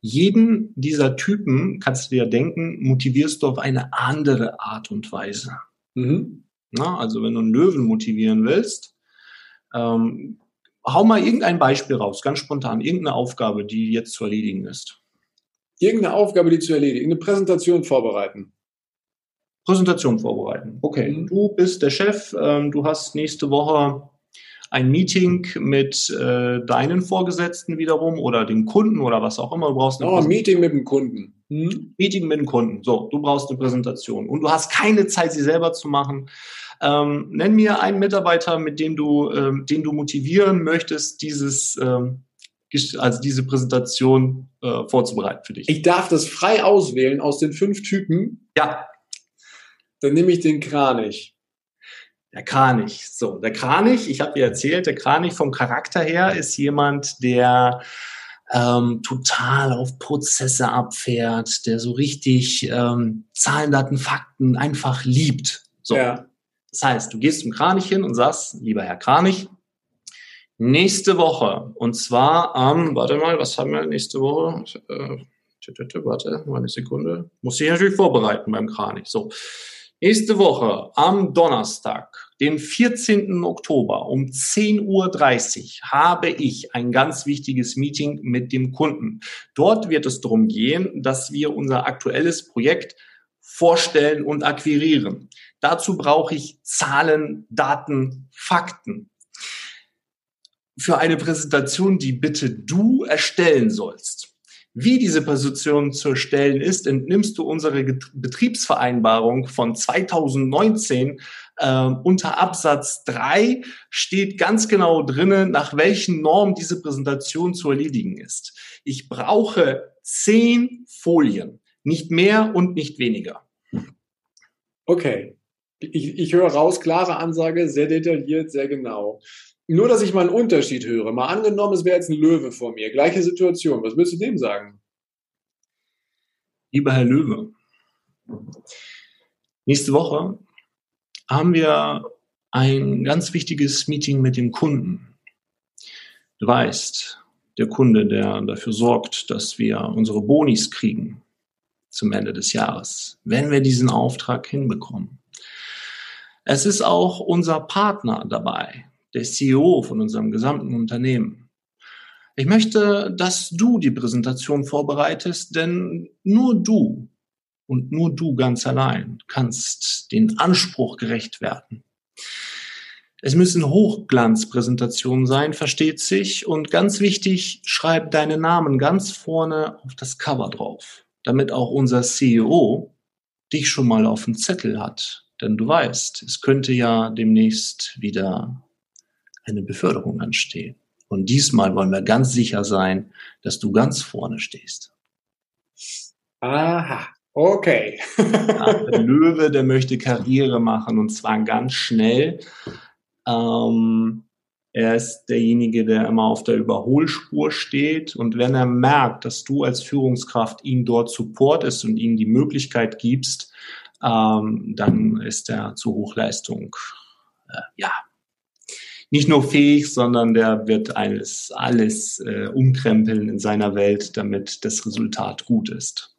Jeden dieser Typen, kannst du dir denken, motivierst du auf eine andere Art und Weise. Mhm. Na, also wenn du einen Löwen motivieren willst, ähm, hau mal irgendein Beispiel raus, ganz spontan, irgendeine Aufgabe, die jetzt zu erledigen ist. Irgendeine Aufgabe, die zu erledigen, eine Präsentation vorbereiten. Präsentation vorbereiten. Okay, mhm. du bist der Chef, ähm, du hast nächste Woche ein Meeting mit äh, deinen Vorgesetzten wiederum oder dem Kunden oder was auch immer. Du brauchst eine oh, ein Meeting mit dem Kunden. Hm? Meeting mit dem Kunden. So, du brauchst eine Präsentation und du hast keine Zeit, sie selber zu machen. Ähm, nenn mir einen Mitarbeiter, mit dem du, ähm, den du motivieren möchtest, dieses, ähm, also diese Präsentation äh, vorzubereiten für dich. Ich darf das frei auswählen aus den fünf Typen. Ja. Dann nehme ich den Kranich. Der Kranich. So, der Kranich, ich habe dir erzählt, der Kranich vom Charakter her ist jemand, der ähm, total auf Prozesse abfährt, der so richtig ähm, Zahlen, Daten, Fakten einfach liebt. So. Ja. Das heißt, du gehst zum Kranich hin und sagst, lieber Herr Kranich, nächste Woche, und zwar am, warte mal, was haben wir nächste Woche? Äh, warte, mal eine Sekunde. Muss ich natürlich vorbereiten beim Kranich. So. Nächste Woche am Donnerstag, den 14. Oktober um 10.30 Uhr habe ich ein ganz wichtiges Meeting mit dem Kunden. Dort wird es darum gehen, dass wir unser aktuelles Projekt vorstellen und akquirieren. Dazu brauche ich Zahlen, Daten, Fakten. Für eine Präsentation, die bitte du erstellen sollst wie diese Position zu erstellen ist, entnimmst du unsere Betriebsvereinbarung von 2019 äh, unter Absatz 3 steht ganz genau drinnen, nach welchen Normen diese Präsentation zu erledigen ist. Ich brauche zehn Folien, nicht mehr und nicht weniger. Okay. Ich, ich höre raus, klare Ansage, sehr detailliert, sehr genau. Nur, dass ich mal einen Unterschied höre. Mal angenommen, es wäre jetzt ein Löwe vor mir. Gleiche Situation. Was würdest du dem sagen? Lieber Herr Löwe, nächste Woche haben wir ein ganz wichtiges Meeting mit dem Kunden. Du weißt, der Kunde, der dafür sorgt, dass wir unsere Bonis kriegen zum Ende des Jahres, wenn wir diesen Auftrag hinbekommen. Es ist auch unser Partner dabei, der CEO von unserem gesamten Unternehmen. Ich möchte, dass du die Präsentation vorbereitest, denn nur du und nur du ganz allein kannst den Anspruch gerecht werden. Es müssen Hochglanzpräsentationen sein, versteht sich. Und ganz wichtig, schreib deinen Namen ganz vorne auf das Cover drauf, damit auch unser CEO dich schon mal auf dem Zettel hat. Denn du weißt, es könnte ja demnächst wieder eine Beförderung anstehen. Und diesmal wollen wir ganz sicher sein, dass du ganz vorne stehst. Aha, okay. der Löwe, der möchte Karriere machen und zwar ganz schnell. Ähm, er ist derjenige, der immer auf der Überholspur steht. Und wenn er merkt, dass du als Führungskraft ihn dort supportest und ihm die Möglichkeit gibst, ähm, dann ist er zur Hochleistung äh, ja nicht nur fähig, sondern der wird alles, alles äh, umkrempeln in seiner Welt, damit das Resultat gut ist.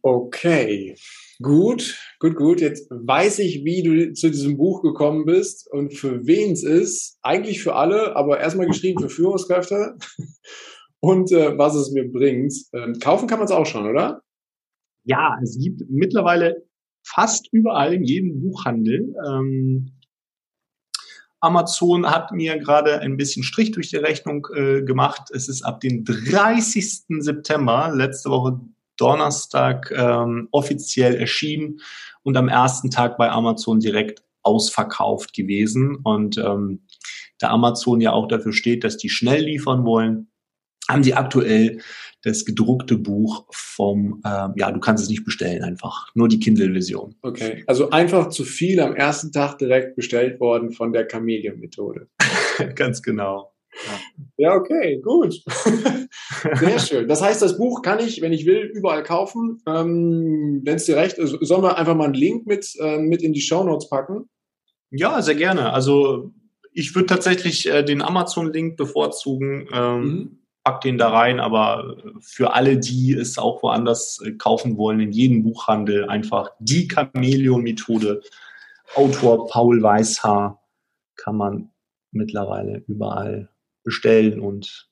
Okay, gut, gut, gut. Jetzt weiß ich, wie du zu diesem Buch gekommen bist und für wen es ist. Eigentlich für alle, aber erstmal geschrieben für Führungskräfte und äh, was es mir bringt. Ähm, kaufen kann man es auch schon, oder? Ja, es gibt mittlerweile fast überall in jedem Buchhandel ähm, Amazon hat mir gerade ein bisschen Strich durch die Rechnung äh, gemacht. Es ist ab dem 30. September, letzte Woche Donnerstag, ähm, offiziell erschienen und am ersten Tag bei Amazon direkt ausverkauft gewesen. Und ähm, da Amazon ja auch dafür steht, dass die schnell liefern wollen, haben sie aktuell das gedruckte Buch vom, äh, ja, du kannst es nicht bestellen einfach, nur die Kindle-Version. Okay, also einfach zu viel am ersten Tag direkt bestellt worden von der Chameleon-Methode. Ganz genau. Ja. ja, okay, gut. Sehr schön. Das heißt, das Buch kann ich, wenn ich will, überall kaufen. Ähm, wenn es dir recht ist, sollen wir einfach mal einen Link mit, äh, mit in die Show Notes packen? Ja, sehr gerne. Also ich würde tatsächlich äh, den Amazon-Link bevorzugen. Ähm, mhm pack den da rein, aber für alle, die es auch woanders äh, kaufen wollen, in jedem Buchhandel einfach die Chamäleon-Methode. Autor Paul Weißhaar kann man mittlerweile überall bestellen und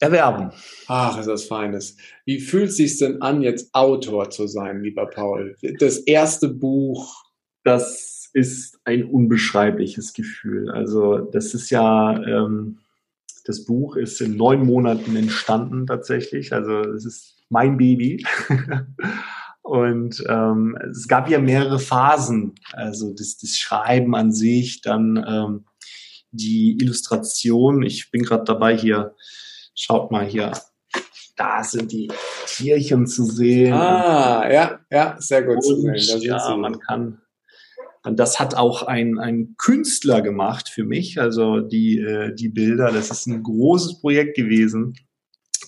erwerben. Ach, ist das Feines. Wie fühlt es sich denn an, jetzt Autor zu sein, lieber Paul? Das erste Buch. Das ist ein unbeschreibliches Gefühl. Also das ist ja, ähm, das Buch ist in neun Monaten entstanden tatsächlich. Also es ist mein Baby. Und ähm, es gab ja mehrere Phasen. Also das, das Schreiben an sich, dann ähm, die Illustration. Ich bin gerade dabei hier, schaut mal hier, da sind die Tierchen zu sehen. Ah, ja, ja, sehr gut sehen. ja, man kann, und das hat auch ein, ein Künstler gemacht für mich, also die, äh, die Bilder. Das ist ein großes Projekt gewesen.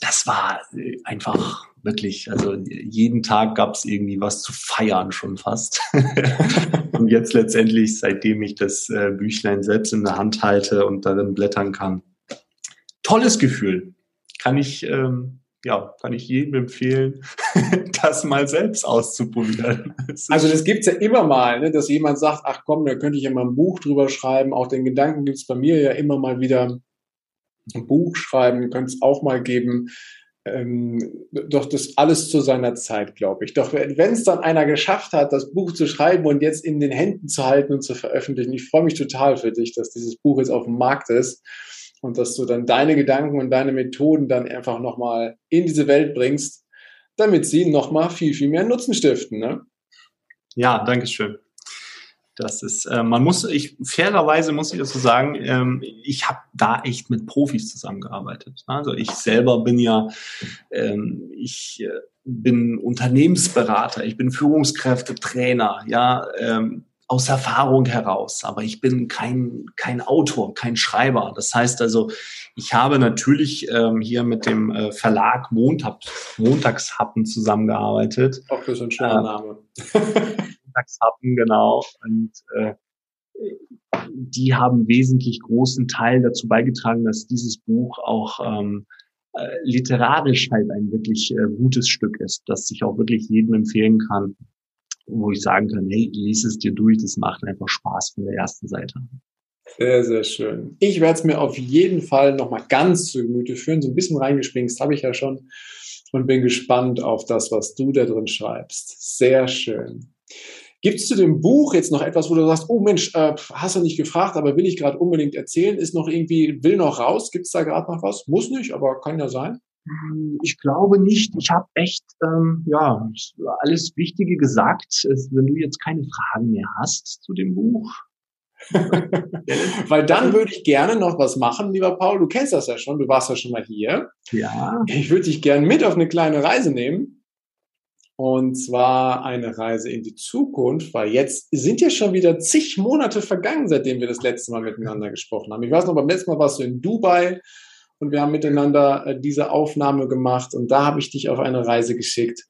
Das war äh, einfach wirklich, also jeden Tag gab es irgendwie was zu feiern schon fast. und jetzt letztendlich, seitdem ich das äh, Büchlein selbst in der Hand halte und darin blättern kann, tolles Gefühl. Kann ich, ähm, ja, kann ich jedem empfehlen, das mal selbst auszuprobieren. also das gibt's ja immer mal, ne, dass jemand sagt, ach komm, da könnte ich ja mal ein Buch drüber schreiben. Auch den Gedanken gibt's bei mir ja immer mal wieder. Ein Buch schreiben könnte es auch mal geben ähm, doch das alles zu seiner Zeit, glaube ich. Doch wenn es dann einer geschafft hat, das Buch zu schreiben und jetzt in den Händen zu halten und zu veröffentlichen, ich freue mich total für dich, dass dieses Buch jetzt auf dem Markt ist und dass du dann deine Gedanken und deine Methoden dann einfach nochmal in diese Welt bringst, damit sie nochmal viel, viel mehr Nutzen stiften. Ne? Ja, danke schön. Das ist, äh, man muss, ich fairerweise muss ich dazu sagen, ähm, ich habe da echt mit Profis zusammengearbeitet. Also ich selber bin ja, ähm, ich äh, bin Unternehmensberater, ich bin Führungskräftetrainer, ja, ähm, aus Erfahrung heraus, aber ich bin kein, kein Autor, kein Schreiber. Das heißt also, ich habe natürlich ähm, hier mit dem äh, Verlag Montag, Montagshappen zusammengearbeitet. Auch das ist ein schöner äh, Name. Montags hatten, genau. Und äh, die haben wesentlich großen Teil dazu beigetragen, dass dieses Buch auch ähm, äh, literarisch halt ein wirklich äh, gutes Stück ist, das ich auch wirklich jedem empfehlen kann, wo ich sagen kann, hey, lies es dir durch, das macht einfach Spaß von der ersten Seite. Sehr, sehr schön. Ich werde es mir auf jeden Fall nochmal ganz zu Gemüte führen. So ein bisschen reingespringst habe ich ja schon und bin gespannt auf das, was du da drin schreibst. Sehr schön. Gibt es zu dem Buch jetzt noch etwas, wo du sagst, oh Mensch, äh, hast du nicht gefragt, aber will ich gerade unbedingt erzählen? Ist noch irgendwie, will noch raus? Gibt es da gerade noch was? Muss nicht, aber kann ja sein. Hm, ich glaube nicht. Ich habe echt ähm, ja alles Wichtige gesagt. Wenn du jetzt keine Fragen mehr hast zu dem Buch, Weil dann würde ich gerne noch was machen, lieber Paul. Du kennst das ja schon, du warst ja schon mal hier. Ja. Ich würde dich gerne mit auf eine kleine Reise nehmen. Und zwar eine Reise in die Zukunft, weil jetzt sind ja schon wieder zig Monate vergangen, seitdem wir das letzte Mal miteinander gesprochen haben. Ich weiß noch, beim letzten Mal warst du in Dubai und wir haben miteinander äh, diese Aufnahme gemacht und da habe ich dich auf eine Reise geschickt.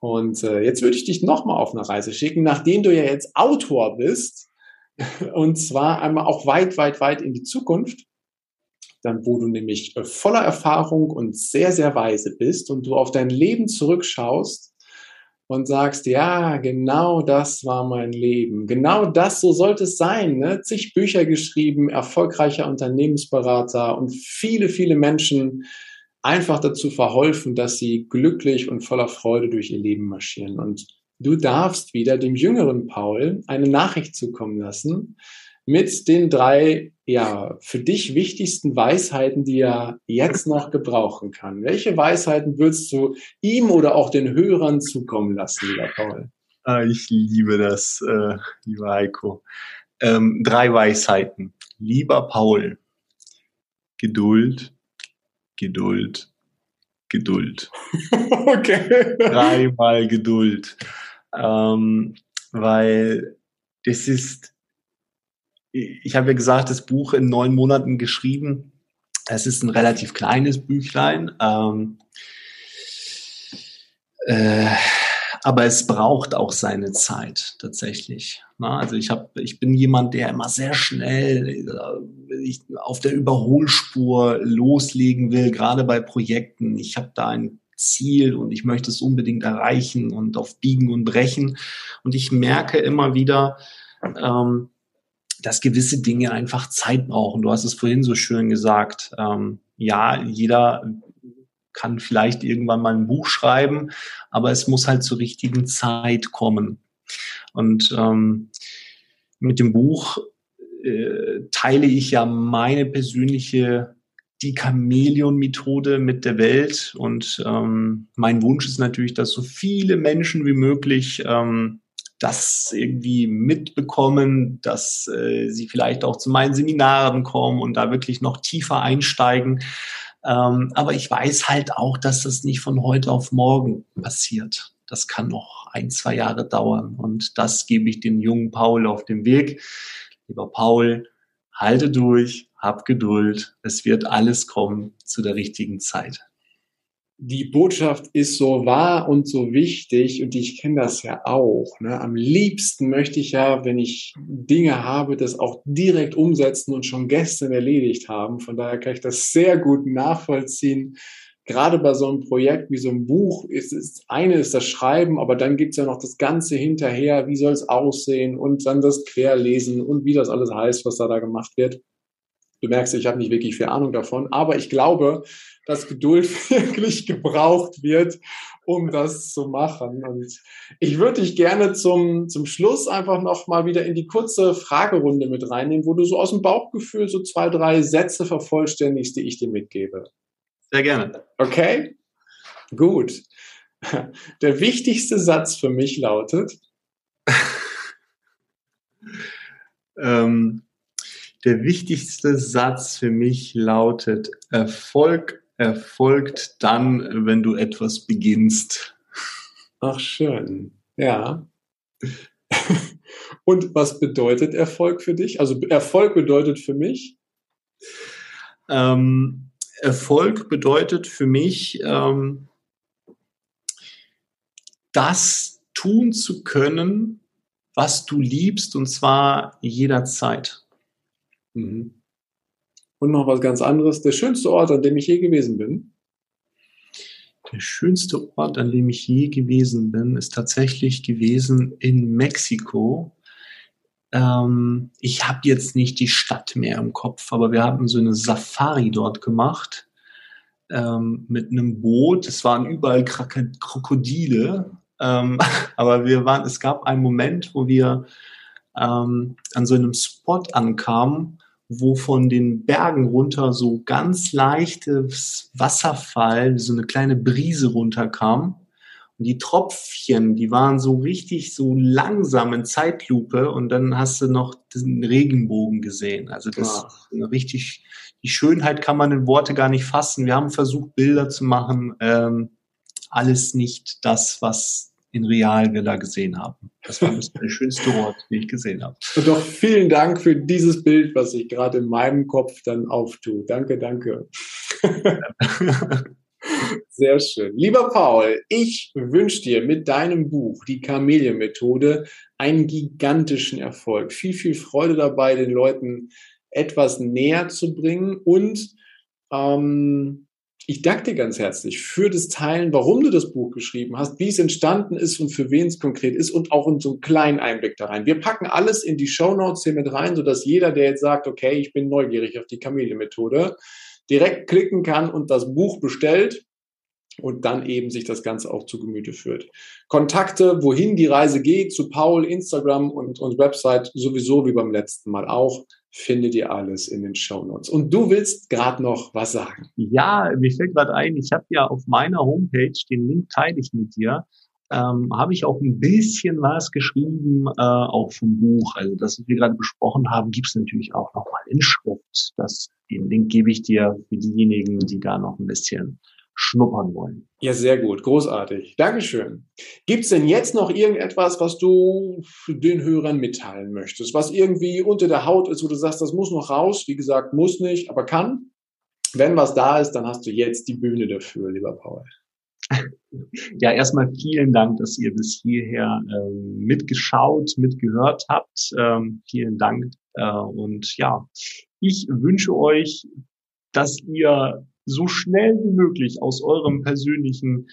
Und äh, jetzt würde ich dich nochmal auf eine Reise schicken, nachdem du ja jetzt Autor bist. Und zwar einmal auch weit, weit, weit in die Zukunft dann wo du nämlich äh, voller Erfahrung und sehr, sehr weise bist und du auf dein Leben zurückschaust und sagst, ja, genau das war mein Leben. Genau das, so sollte es sein. Ne? Zig Bücher geschrieben, erfolgreicher Unternehmensberater und viele, viele Menschen einfach dazu verholfen, dass sie glücklich und voller Freude durch ihr Leben marschieren. Und du darfst wieder dem jüngeren Paul eine Nachricht zukommen lassen, mit den drei, ja, für dich wichtigsten Weisheiten, die er jetzt noch gebrauchen kann. Welche Weisheiten würdest du ihm oder auch den Hörern zukommen lassen, lieber Paul? Ah, ich liebe das, äh, lieber Heiko. Ähm, drei Weisheiten. Lieber Paul, Geduld, Geduld, Geduld. okay. Dreimal Geduld. Ähm, weil das ist ich habe ja gesagt, das Buch in neun Monaten geschrieben. Es ist ein relativ kleines Büchlein. Ähm, äh, aber es braucht auch seine Zeit tatsächlich. Na, also ich habe, ich bin jemand, der immer sehr schnell äh, ich auf der Überholspur loslegen will, gerade bei Projekten. Ich habe da ein Ziel und ich möchte es unbedingt erreichen und auf Biegen und Brechen. Und ich merke immer wieder, ähm, dass gewisse Dinge einfach Zeit brauchen. Du hast es vorhin so schön gesagt. Ähm, ja, jeder kann vielleicht irgendwann mal ein Buch schreiben, aber es muss halt zur richtigen Zeit kommen. Und ähm, mit dem Buch äh, teile ich ja meine persönliche die Chamäleon-Methode mit der Welt. Und ähm, mein Wunsch ist natürlich, dass so viele Menschen wie möglich ähm, das irgendwie mitbekommen, dass äh, sie vielleicht auch zu meinen Seminaren kommen und da wirklich noch tiefer einsteigen. Ähm, aber ich weiß halt auch, dass das nicht von heute auf morgen passiert. Das kann noch ein, zwei Jahre dauern. Und das gebe ich dem jungen Paul auf dem Weg. Lieber Paul, halte durch, hab Geduld. Es wird alles kommen zu der richtigen Zeit die Botschaft ist so wahr und so wichtig und ich kenne das ja auch. Ne? Am liebsten möchte ich ja, wenn ich Dinge habe, das auch direkt umsetzen und schon gestern erledigt haben. Von daher kann ich das sehr gut nachvollziehen. Gerade bei so einem Projekt wie so einem Buch ist es eine ist das Schreiben, aber dann gibt's ja noch das Ganze hinterher. Wie soll es aussehen und dann das Querlesen und wie das alles heißt, was da da gemacht wird. Du merkst, ich habe nicht wirklich viel Ahnung davon, aber ich glaube, dass Geduld wirklich gebraucht wird, um das zu machen. Und ich würde dich gerne zum, zum Schluss einfach noch mal wieder in die kurze Fragerunde mit reinnehmen, wo du so aus dem Bauchgefühl so zwei, drei Sätze vervollständigst, die ich dir mitgebe. Sehr gerne. Okay? Gut. Der wichtigste Satz für mich lautet. ähm, der wichtigste Satz für mich lautet, Erfolg erfolgt dann, wenn du etwas beginnst. Ach, schön. Ja. Und was bedeutet Erfolg für dich? Also Erfolg bedeutet für mich? Ähm, Erfolg bedeutet für mich, ähm, das tun zu können, was du liebst, und zwar jederzeit. Mhm. Und noch was ganz anderes. Der schönste Ort, an dem ich je gewesen bin. Der schönste Ort, an dem ich je gewesen bin, ist tatsächlich gewesen in Mexiko. Ähm, ich habe jetzt nicht die Stadt mehr im Kopf, aber wir haben so eine Safari dort gemacht ähm, mit einem Boot. Es waren überall Krokodile, ähm, aber wir waren. Es gab einen Moment, wo wir ähm, an so einem Spot ankamen wo von den Bergen runter so ganz leichtes Wasserfall, so eine kleine Brise runterkam. Und die Tropfchen, die waren so richtig so langsam in Zeitlupe und dann hast du noch den Regenbogen gesehen. Also das ja. richtig, die Schönheit kann man in Worte gar nicht fassen. Wir haben versucht, Bilder zu machen. Ähm, alles nicht das, was in real wir da gesehen haben. Das war der schönste Ort, den ich gesehen habe. Und doch vielen Dank für dieses Bild, was sich gerade in meinem Kopf dann auftut. Danke, danke. Sehr schön. Lieber Paul, ich wünsche dir mit deinem Buch, die Chameleon-Methode, einen gigantischen Erfolg. Viel, viel Freude dabei, den Leuten etwas näher zu bringen und ähm, ich danke dir ganz herzlich für das Teilen, warum du das Buch geschrieben hast, wie es entstanden ist und für wen es konkret ist und auch in so einen kleinen Einblick da rein. Wir packen alles in die Show Notes hier mit rein, sodass jeder, der jetzt sagt, okay, ich bin neugierig auf die Kamele-Methode, direkt klicken kann und das Buch bestellt und dann eben sich das Ganze auch zu Gemüte führt. Kontakte, wohin die Reise geht, zu Paul, Instagram und, und Website sowieso wie beim letzten Mal auch findet ihr alles in den Show Notes. Und du willst gerade noch was sagen. Ja, mir fällt gerade ein, ich habe ja auf meiner Homepage, den Link teile ich mit dir, ähm, habe ich auch ein bisschen was geschrieben, äh, auch vom Buch. Also das, was wir gerade besprochen haben, gibt es natürlich auch nochmal in Schrift. Das, den Link gebe ich dir für diejenigen, die da noch ein bisschen schnuppern wollen. Ja, sehr gut. Großartig. Dankeschön. Gibt es denn jetzt noch irgendetwas, was du den Hörern mitteilen möchtest, was irgendwie unter der Haut ist, wo du sagst, das muss noch raus? Wie gesagt, muss nicht, aber kann. Wenn was da ist, dann hast du jetzt die Bühne dafür, lieber Paul. Ja, erstmal vielen Dank, dass ihr bis hierher ähm, mitgeschaut, mitgehört habt. Ähm, vielen Dank. Äh, und ja, Ich wünsche euch, dass ihr so schnell wie möglich aus eurem persönlichen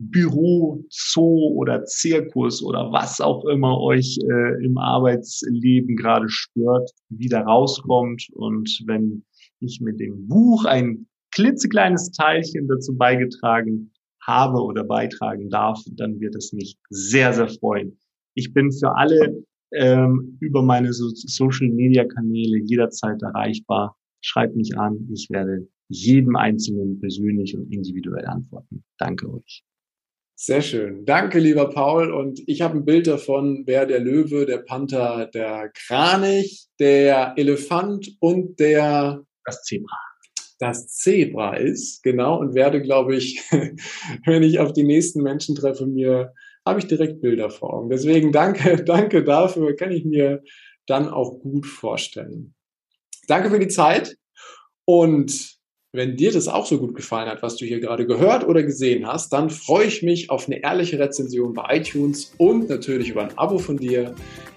Büro, Zoo oder Zirkus oder was auch immer euch äh, im Arbeitsleben gerade stört, wieder rauskommt. Und wenn ich mit dem Buch ein klitzekleines Teilchen dazu beigetragen habe oder beitragen darf, dann wird es mich sehr, sehr freuen. Ich bin für alle ähm, über meine so Social-Media-Kanäle jederzeit erreichbar. Schreibt mich an. Ich werde jedem Einzelnen persönlich und individuell antworten. Danke euch. Sehr schön. Danke, lieber Paul. Und ich habe ein Bild davon, wer der Löwe, der Panther, der Kranich, der Elefant und der das Zebra. Das Zebra ist, genau, und werde, glaube ich, wenn ich auf die nächsten Menschen treffe, mir habe ich direkt Bilder vor Augen. Deswegen danke, danke dafür, kann ich mir dann auch gut vorstellen. Danke für die Zeit und wenn dir das auch so gut gefallen hat, was du hier gerade gehört oder gesehen hast, dann freue ich mich auf eine ehrliche Rezension bei iTunes und natürlich über ein Abo von dir.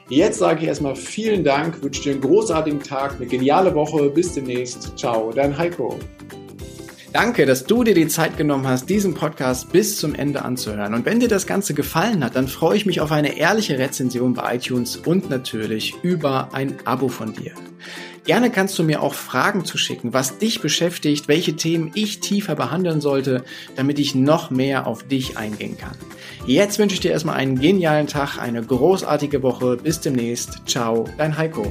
Jetzt sage ich erstmal vielen Dank, wünsche dir einen großartigen Tag, eine geniale Woche. Bis demnächst. Ciao, dein Heiko. Danke, dass du dir die Zeit genommen hast, diesen Podcast bis zum Ende anzuhören. Und wenn dir das Ganze gefallen hat, dann freue ich mich auf eine ehrliche Rezension bei iTunes und natürlich über ein Abo von dir. Gerne kannst du mir auch Fragen zuschicken, was dich beschäftigt, welche Themen ich tiefer behandeln sollte, damit ich noch mehr auf dich eingehen kann. Jetzt wünsche ich dir erstmal einen genialen Tag, eine großartige Woche. Bis demnächst. Ciao, dein Heiko.